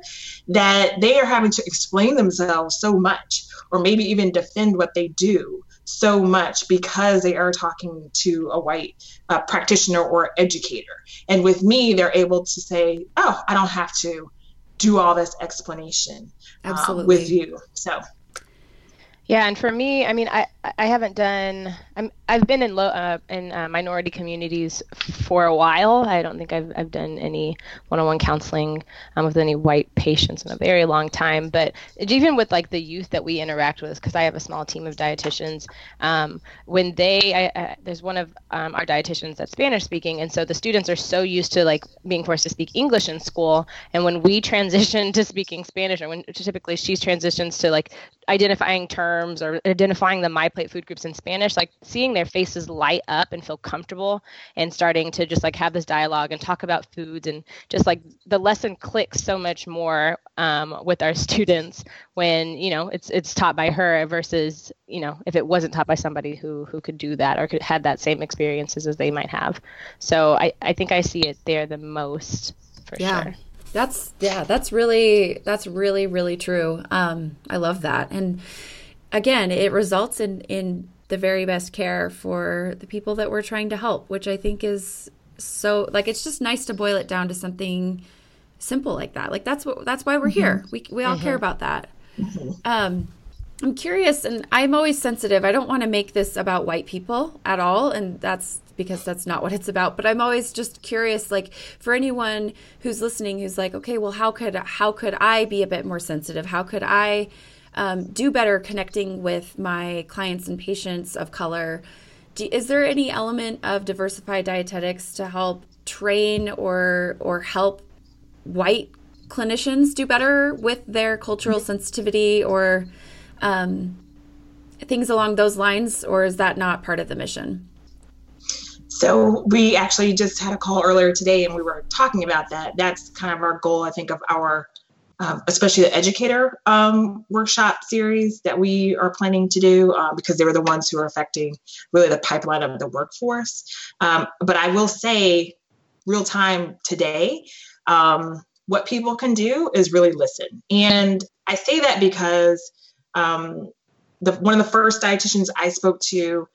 that they are having to explain themselves so much or maybe even defend what they do so much because they are talking to a white uh, practitioner or educator and with me they're able to say oh i don't have to do all this explanation Absolutely. Um, with you. So yeah, and for me, I mean, I I haven't done. I'm I've been in low uh, in uh, minority communities for a while. I don't think I've I've done any one-on-one counseling um, with any white patients in a very long time. But even with like the youth that we interact with, because I have a small team of dietitians, um, when they I, I, there's one of um, our dietitians that's Spanish speaking, and so the students are so used to like being forced to speak English in school, and when we transition to speaking Spanish, or when typically she's transitions to like identifying terms or identifying the my plate food groups in Spanish, like seeing their faces light up and feel comfortable and starting to just like have this dialogue and talk about foods and just like the lesson clicks so much more um, with our students when you know it's it's taught by her versus you know if it wasn't taught by somebody who who could do that or could had that same experiences as they might have. So I I think I see it there the most for yeah. sure. That's yeah, that's really that's really really true. Um, I love that, and again, it results in in the very best care for the people that we're trying to help, which I think is so like it's just nice to boil it down to something simple like that. Like that's what that's why we're mm-hmm. here. We we all mm-hmm. care about that. Mm-hmm. Um, I'm curious, and I'm always sensitive. I don't want to make this about white people at all, and that's because that's not what it's about but i'm always just curious like for anyone who's listening who's like okay well how could how could i be a bit more sensitive how could i um, do better connecting with my clients and patients of color do, is there any element of Diversify Dietetics to help train or or help white clinicians do better with their cultural sensitivity or um, things along those lines or is that not part of the mission so we actually just had a call earlier today and we were talking about that. That's kind of our goal, I think, of our, um, especially the educator um, workshop series that we are planning to do uh, because they were the ones who are affecting really the pipeline of the workforce. Um, but I will say, real time today, um, what people can do is really listen. And I say that because um, the, one of the first dietitians I spoke to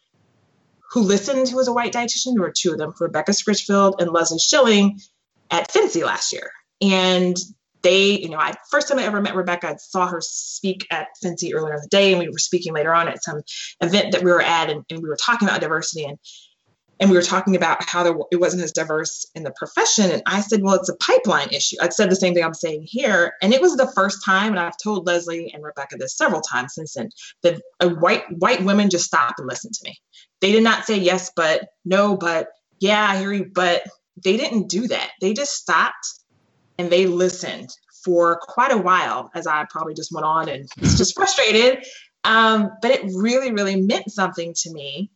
who listened, who was a white dietitian. There were two of them, Rebecca Scritchfield and Leslie Schilling at FNCE last year. And they, you know, I first time I ever met Rebecca, I saw her speak at FNCE earlier in the day, and we were speaking later on at some event that we were at, and, and we were talking about diversity. And and we were talking about how there, it wasn't as diverse in the profession. And I said, well, it's a pipeline issue. I said the same thing I'm saying here. And it was the first time, and I've told Leslie and Rebecca this several times since then, that white white women just stopped and listened to me. They did not say yes, but no, but yeah, I hear you, but they didn't do that. They just stopped and they listened for quite a while as I probably just went on and was just frustrated. Um, but it really, really meant something to me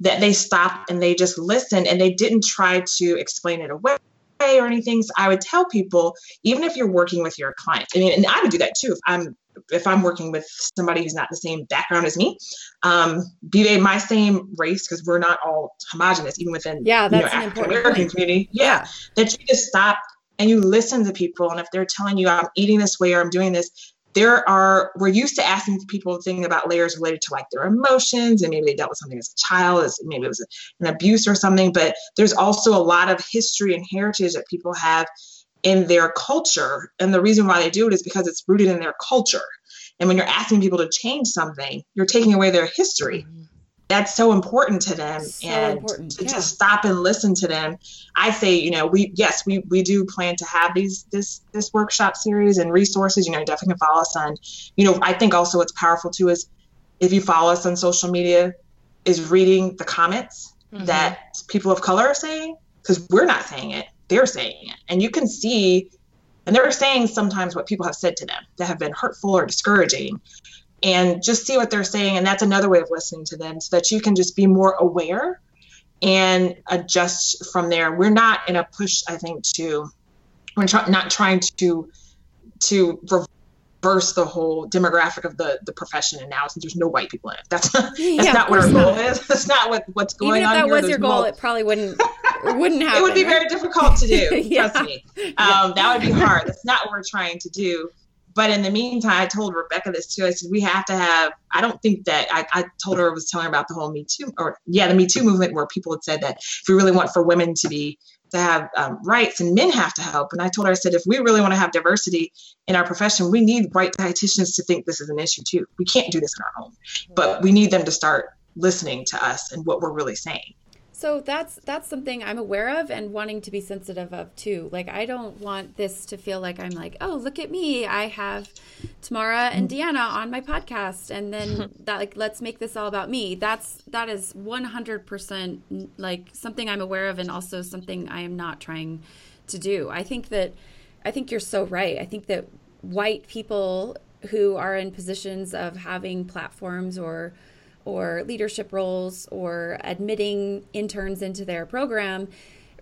that they stopped and they just listened and they didn't try to explain it away or anything. So I would tell people, even if you're working with your client, I mean, and I would do that too if I'm if I'm working with somebody who's not the same background as me, um, be they my same race, because we're not all homogenous, even within yeah, that's you know, African American community. Yeah, that you just stop and you listen to people, and if they're telling you I'm eating this way or I'm doing this, there are we're used to asking people things about layers related to like their emotions and maybe they dealt with something as a child as maybe it was an abuse or something but there's also a lot of history and heritage that people have in their culture and the reason why they do it is because it's rooted in their culture. And when you're asking people to change something you're taking away their history. Mm-hmm that's so important to them so and important. to yeah. just stop and listen to them i say you know we yes we we do plan to have these this this workshop series and resources you know definitely can follow us on you know i think also what's powerful too is if you follow us on social media is reading the comments mm-hmm. that people of color are saying because we're not saying it they're saying it and you can see and they're saying sometimes what people have said to them that have been hurtful or discouraging and just see what they're saying. And that's another way of listening to them so that you can just be more aware and adjust from there. We're not in a push, I think, to, we're try, not trying to, to reverse the whole demographic of the, the profession. And now since there's no white people in it, that's, that's yeah, not what our goal is. That's not what, what's going Even on. If that here. was your goal, it probably wouldn't, wouldn't happen. it would be right? very difficult to do. yeah. Trust me. Um, yeah. That would be hard. That's not what we're trying to do but in the meantime, I told Rebecca this too. I said, we have to have, I don't think that, I, I told her, I was telling her about the whole Me Too, or yeah, the Me Too movement where people had said that if we really want for women to be to have um, rights and men have to help. And I told her, I said, if we really want to have diversity in our profession, we need white dietitians to think this is an issue too. We can't do this in our home, but we need them to start listening to us and what we're really saying. So that's that's something I'm aware of and wanting to be sensitive of too. Like I don't want this to feel like I'm like, oh, look at me, I have Tamara and mm. Deanna on my podcast, and then that like let's make this all about me. That's that is 100% like something I'm aware of and also something I am not trying to do. I think that I think you're so right. I think that white people who are in positions of having platforms or or leadership roles or admitting interns into their program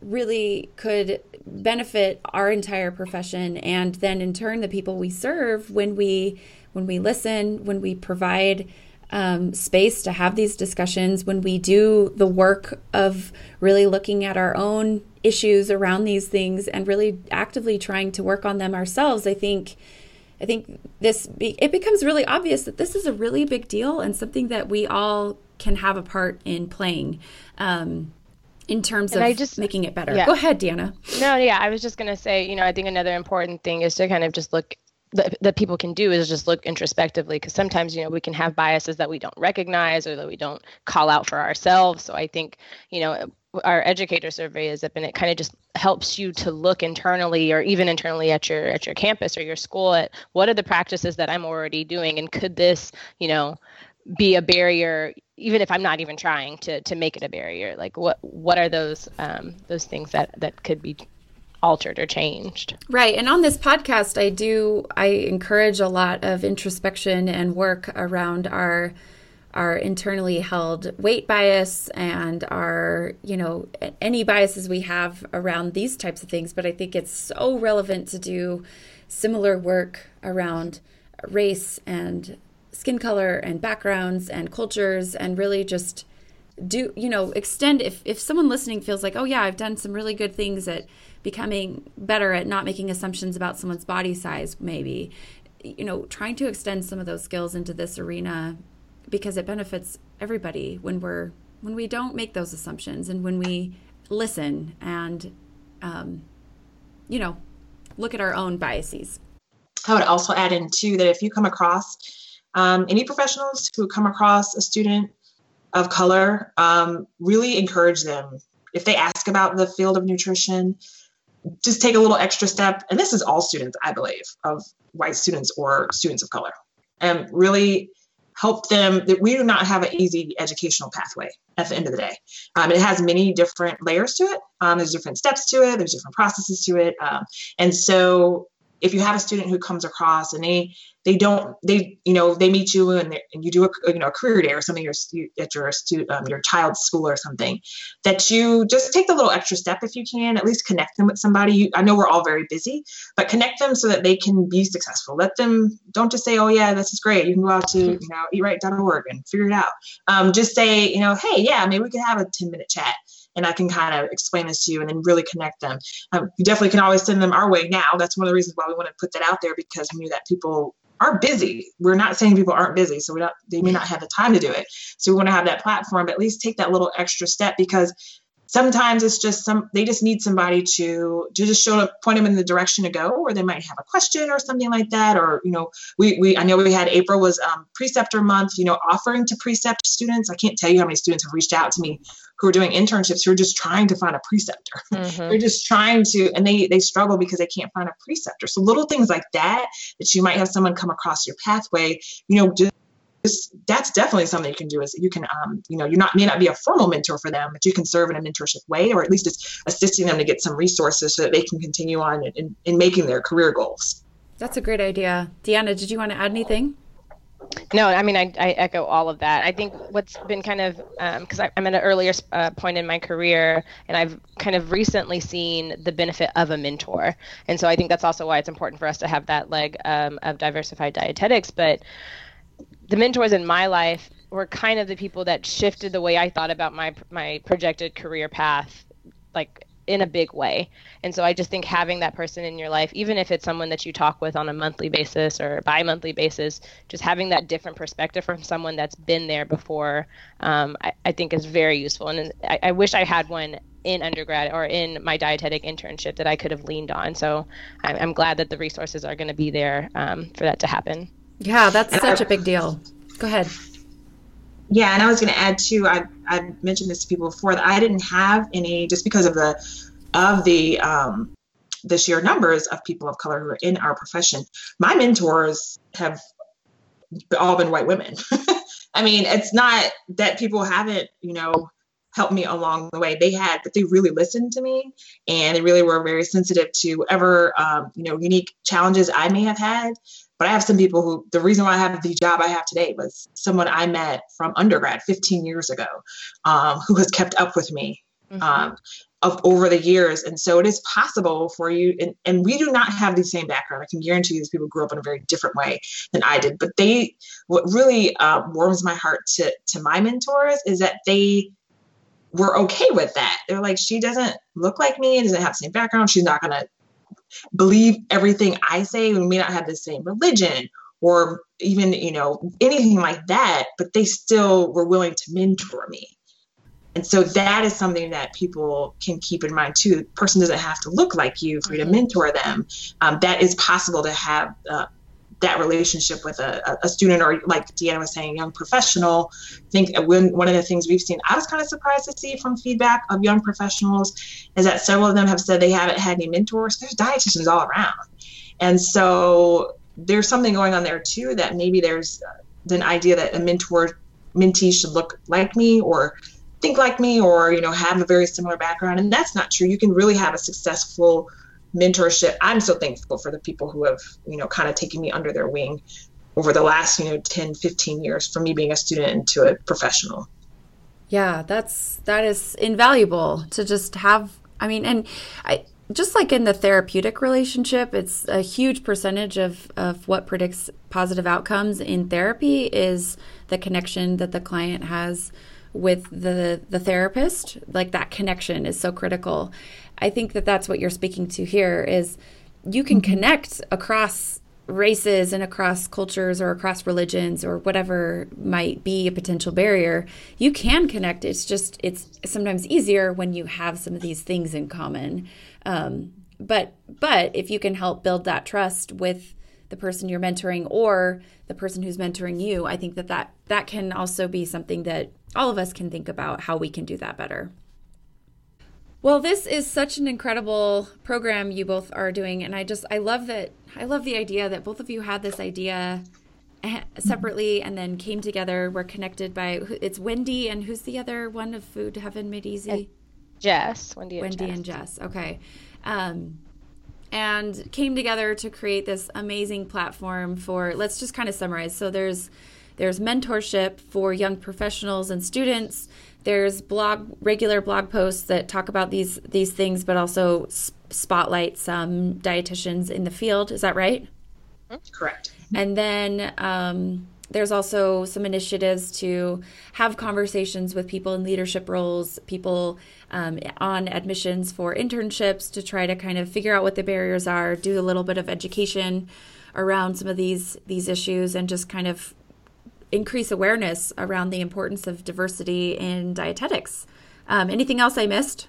really could benefit our entire profession and then in turn the people we serve when we when we listen when we provide um, space to have these discussions when we do the work of really looking at our own issues around these things and really actively trying to work on them ourselves i think I think this be, it becomes really obvious that this is a really big deal and something that we all can have a part in playing. Um, in terms and of just, making it better. Yeah. Go ahead, Deanna. No, yeah, I was just going to say, you know, I think another important thing is to kind of just look that, that people can do is just look introspectively because sometimes you know we can have biases that we don't recognize or that we don't call out for ourselves so i think you know our educator survey is up and it kind of just helps you to look internally or even internally at your at your campus or your school at what are the practices that i'm already doing and could this you know be a barrier even if i'm not even trying to to make it a barrier? Like what what are those um, those things that that could be altered or changed? Right and on this podcast i do i encourage a lot of introspection and work around our our internally held weight bias and our, you know, any biases we have around these types of things. But I think it's so relevant to do similar work around race and skin color and backgrounds and cultures and really just do you know extend if if someone listening feels like oh yeah i've done some really good things at becoming better at not making assumptions about someone's body size maybe you know trying to extend some of those skills into this arena because it benefits everybody when we're when we don't make those assumptions and when we listen and um, you know look at our own biases. I would also add in too that if you come across um, any professionals who come across a student of color um, really encourage them. If they ask about the field of nutrition just take a little extra step. And this is all students i believe of white students or students of color. And really help them that we do not have an easy educational pathway at the end of the day. Um, it has many different layers to it. Um, there's different steps to it. There's different processes to it. Um, and so if you have a student who comes across and they they don't they you know they meet you and, and you do a you know a career day or something your at your student um, your child's school or something that you just take the little extra step if you can at least connect them with somebody. You, i know we're all very busy but connect them so that they can be successful. Let them don't just say oh yeah this is great. You can go out to you know eatright.org and figure it out. Um, just say you know hey yeah maybe we could have a 10 minute chat and I can kind of explain this to you and then really connect them. Um, you definitely can always send them our way now. That's one of the reasons why we want to put that out there because we knew that people are busy. We're not saying people aren't busy, so we don't they may not have the time to do it. So we want to have that platform, but at least take that little extra step because sometimes it's just some they just need somebody to to just show up point them in the direction to go or they might have a question or something like that or you know we, we i know we had april was um, preceptor month you know offering to precept students i can't tell you how many students have reached out to me who are doing internships who are just trying to find a preceptor. Mm-hmm. they're just trying to and they they struggle because they can't find a preceptor. So little things like that that you might have someone come across your pathway you know just that's definitely something you can do is you can um, you know you're not may not be a formal mentor for them but you can serve in a mentorship way or at least just assisting them to get some resources so that they can continue on in, in, in making their career goals. That's a great idea. Deanna did you want to add anything no, I mean, I, I echo all of that. I think what's been kind of, because um, I'm at an earlier uh, point in my career, and I've kind of recently seen the benefit of a mentor. And so I think that's also why it's important for us to have that leg um, of Diversify Dietetics. But the mentors in my life were kind of the people that shifted the way I thought about my my projected career path, like in a big way. And so I just think having that person in your life, even if it's someone that you talk with on a monthly basis or bi-monthly basis, just having that different perspective from someone that's been there before, um, I, I, think is very useful. And I, I wish I had one in undergrad or in my dietetic internship that I could have leaned on. So I'm, I'm glad that the resources are going to be there um, for that to happen. Yeah, that's such a big deal. Go ahead. Yeah, and I was going to add too. I I mentioned this to people before that I didn't have any just because of the of the um, the sheer numbers of people of color who are in our profession. My mentors have all been white women. I mean, it's not that people haven't, you know, helped me along the way. They had, but they really listened to me, and they really were very sensitive to whatever, um, you know, unique challenges I may have had. But I have some people who the reason why I have the job I have today was someone I met from undergrad 15 years ago, um, who has kept up with me. Mm-hmm. Um, of over the years. And so it is possible for you, and, and we do not have the same background. I can guarantee you these people grew up in a very different way than I did. But they, what really uh, warms my heart to, to my mentors is that they were okay with that. They're like, she doesn't look like me, doesn't have the same background. She's not going to believe everything I say. We may not have the same religion or even, you know, anything like that, but they still were willing to mentor me and so that is something that people can keep in mind too. The person doesn't have to look like you for you to mm-hmm. mentor them. Um, that is possible to have uh, that relationship with a, a, student or like Deanna was saying, young professional. I think when, one of the things we've seen, I was kind of surprised to see from feedback of young professionals is that several of them have said they haven't had any mentors. There's dietitians all around. And so there's something going on there too that maybe there's uh, an idea that a mentor mentee should look like me or think like me or you know have a very similar background and that's not true you can really have a successful mentorship i'm so thankful for the people who have you know kind of taken me under their wing over the last you know 10 15 years from me being a student into a professional. Yeah that's that is invaluable to just have i mean and i just like in the therapeutic relationship, it's a huge percentage of, of what predicts positive outcomes in therapy is the connection that the client has with the the therapist. Like that connection is so critical i think that that's what you're speaking to here is you can mm-hmm. connect across races and across cultures or across religions or whatever might be a potential barrier. You can connect. It's just it's sometimes easier when you have some of these things in common. Um, but but if you can help build that trust with the person you're mentoring or the person who's mentoring you i think that that, that can also be something that all of us can think about how we can do that better well this is such an incredible program you both are doing and i just i love that i love the idea that both of you had this idea eh, separately and then came together we're connected by it's wendy and who's the other one of food heaven made easy? And jess wendy and wendy jess. and jess okay. Um, and came together to create this amazing platform for let's just kind of summarize. So there's there's mentorship for young professionals and students there's blog regular blog posts that talk about these these things but also spotlight some dietitians in the field. Is that right? Correct. And then um, there's also some initiatives to have conversations with people in leadership roles, people um, on admissions for internships to try to kind of figure out what the barriers are, do a little bit of education around some of these these issues, and just kind of increase awareness around the importance of diversity in dietetics. Um, anything else I missed?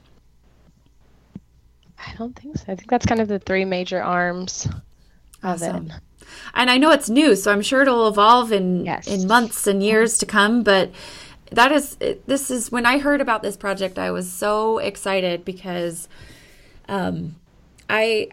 I don't think so. I think that's kind of the three major arms awesome. of it and I know it's new, so I'm sure it'll evolve in yes. in months and years to come. But that is this is when I heard about this project, I was so excited because um, I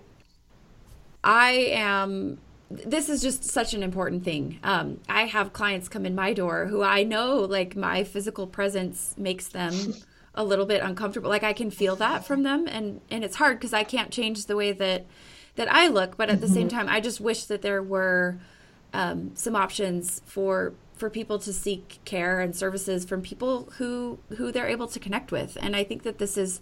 I am this is just such an important thing. Um, I have clients come in my door who I know like my physical presence makes them a little bit uncomfortable. Like I can feel that from them, and and it's hard because I can't change the way that that I look, but at the same mm-hmm. time, I just wish that there were um, some options for for people to seek care and services from people who who they're able to connect with. And I think that this is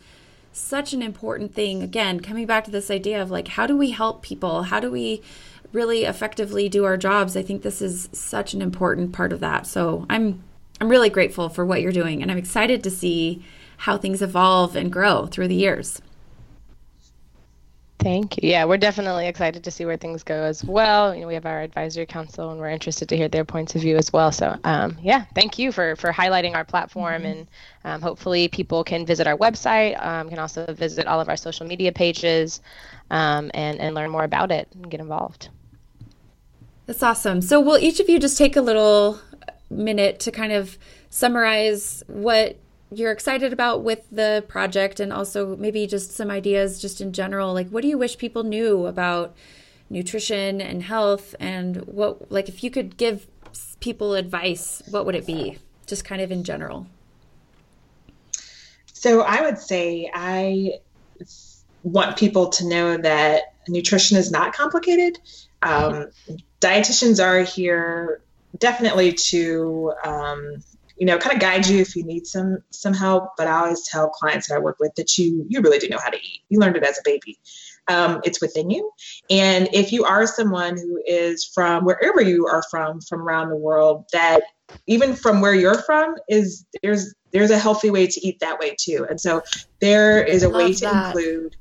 such an important thing. Again, coming back to this idea of like, how do we help people? How do we really effectively do our jobs? I think this is such an important part of that. So I'm I'm really grateful for what you're doing, and I'm excited to see how things evolve and grow through the years. Thank you. Yeah, we're definitely excited to see where things go as well. You know, we have our advisory council, and we're interested to hear their points of view as well. So, um, yeah, thank you for for highlighting our platform, mm-hmm. and um, hopefully people can visit our website, um, can also visit all of our social media pages, um, and and learn more about it and get involved. That's awesome. So, will each of you just take a little minute to kind of summarize what you're excited about with the project and also maybe just some ideas just in general? Like what do you wish people knew about nutrition and health? And what like if you could give people advice what would it be? Just kind of in general. So i would say i want people to know that nutrition is not complicated. Um, dietitians are here definitely to um, you know kind of guide you if you need some some help but i always tell clients that i work with that you you really do know how to eat. You learned it as a baby. Um, it's within you. And if you are someone who is from wherever you are from from around the world that even from where you're from is there's there's a healthy way to eat that way too. And so there is a way to that. include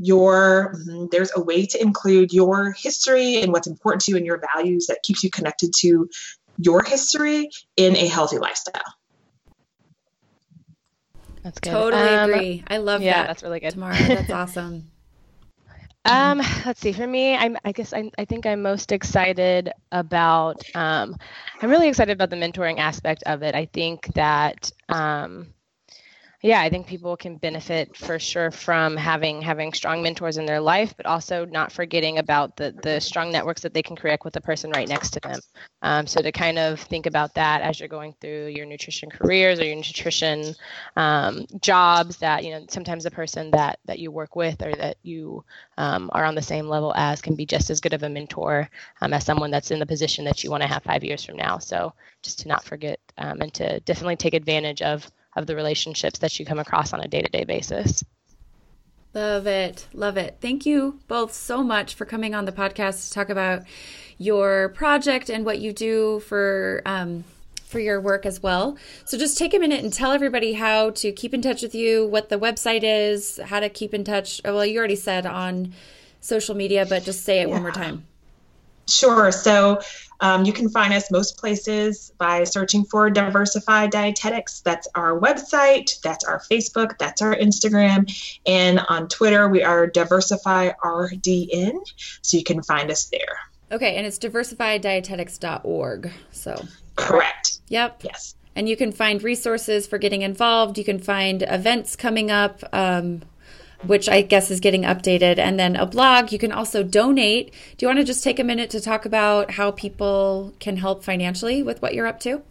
your mm-hmm, there's a way to include your history and what's important to you and your values that keeps you connected to your history in a healthy lifestyle. That's good. Totally um, agree. I love yeah, that. that's really good. Tamara, that's awesome. Um, let's see. For me, I'm. I guess I'm, I think I'm most excited about. Um, I'm really excited about the mentoring aspect of it. I think that um, yeah i think people can benefit for sure from having having strong mentors in their life but also not forgetting about the the strong networks that they can create with the person right next to them. Um, so to kind of think about that as you're going through your nutrition careers or your nutrition um, jobs that you know sometimes the person that that you work with or that you um, are on the same level as can be just as good of a mentor um, as someone that's in the position that you want to have five years from now. So just to not forget um, and to definitely take advantage of of the relationships that you come across on a day to day basis. Love it. Love it. Thank you both so much for coming on the podcast to talk about your project and what you do for um, for your work as well. So just take a minute and tell everybody how to keep in touch with you, what the website is, how to keep in touch. Well, you already said on social media, but just say it yeah. one more time. Sure. So um, you can find us most places by searching for Diversify Dietetics. That's our website, that's our Facebook, that's our Instagram, and on Twitter we are DiversifyRDN. So you can find us there. Okay, and it's diversifydietetics.org. So correct. Yep. Yes. And you can find resources for getting involved. You can find events coming up. Um, which I guess is getting updated, and then a blog. You can also donate. Do you want to just take a minute to talk about how people can help financially with what you're up to?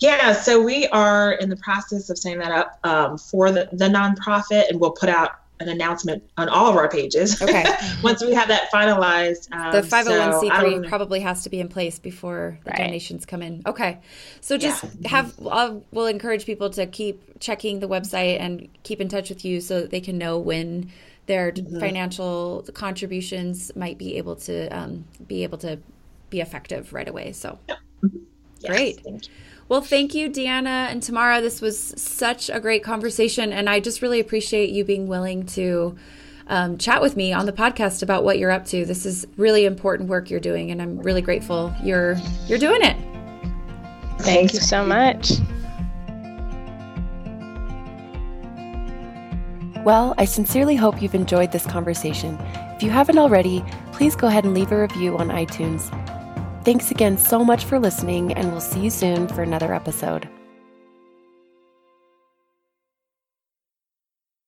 Yeah, so we are in the process of setting that up um, for the, the nonprofit, and we'll put out an announcement on all of our pages. Okay. Once we have that finalized. Um, the 501c3 so probably has to be in place before the right. donations come in. Okay. So just yeah. have, I'll, we'll encourage people to keep checking the website and keep in touch with you so that they can know when their mm-hmm. financial contributions might be able to um, be able to be effective right away. So yes, great. Well, thank you, Deanna and Tamara. This was such a great conversation, and I just really appreciate you being willing to um, chat with me on the podcast about what you're up to. This is really important work you're doing, and I'm really grateful you're you're doing it. Thank you so much. Well, I sincerely hope you've enjoyed this conversation. If you haven't already, please go ahead and leave a review on iTunes. Thanks again so much for listening, and we'll see you soon for another episode.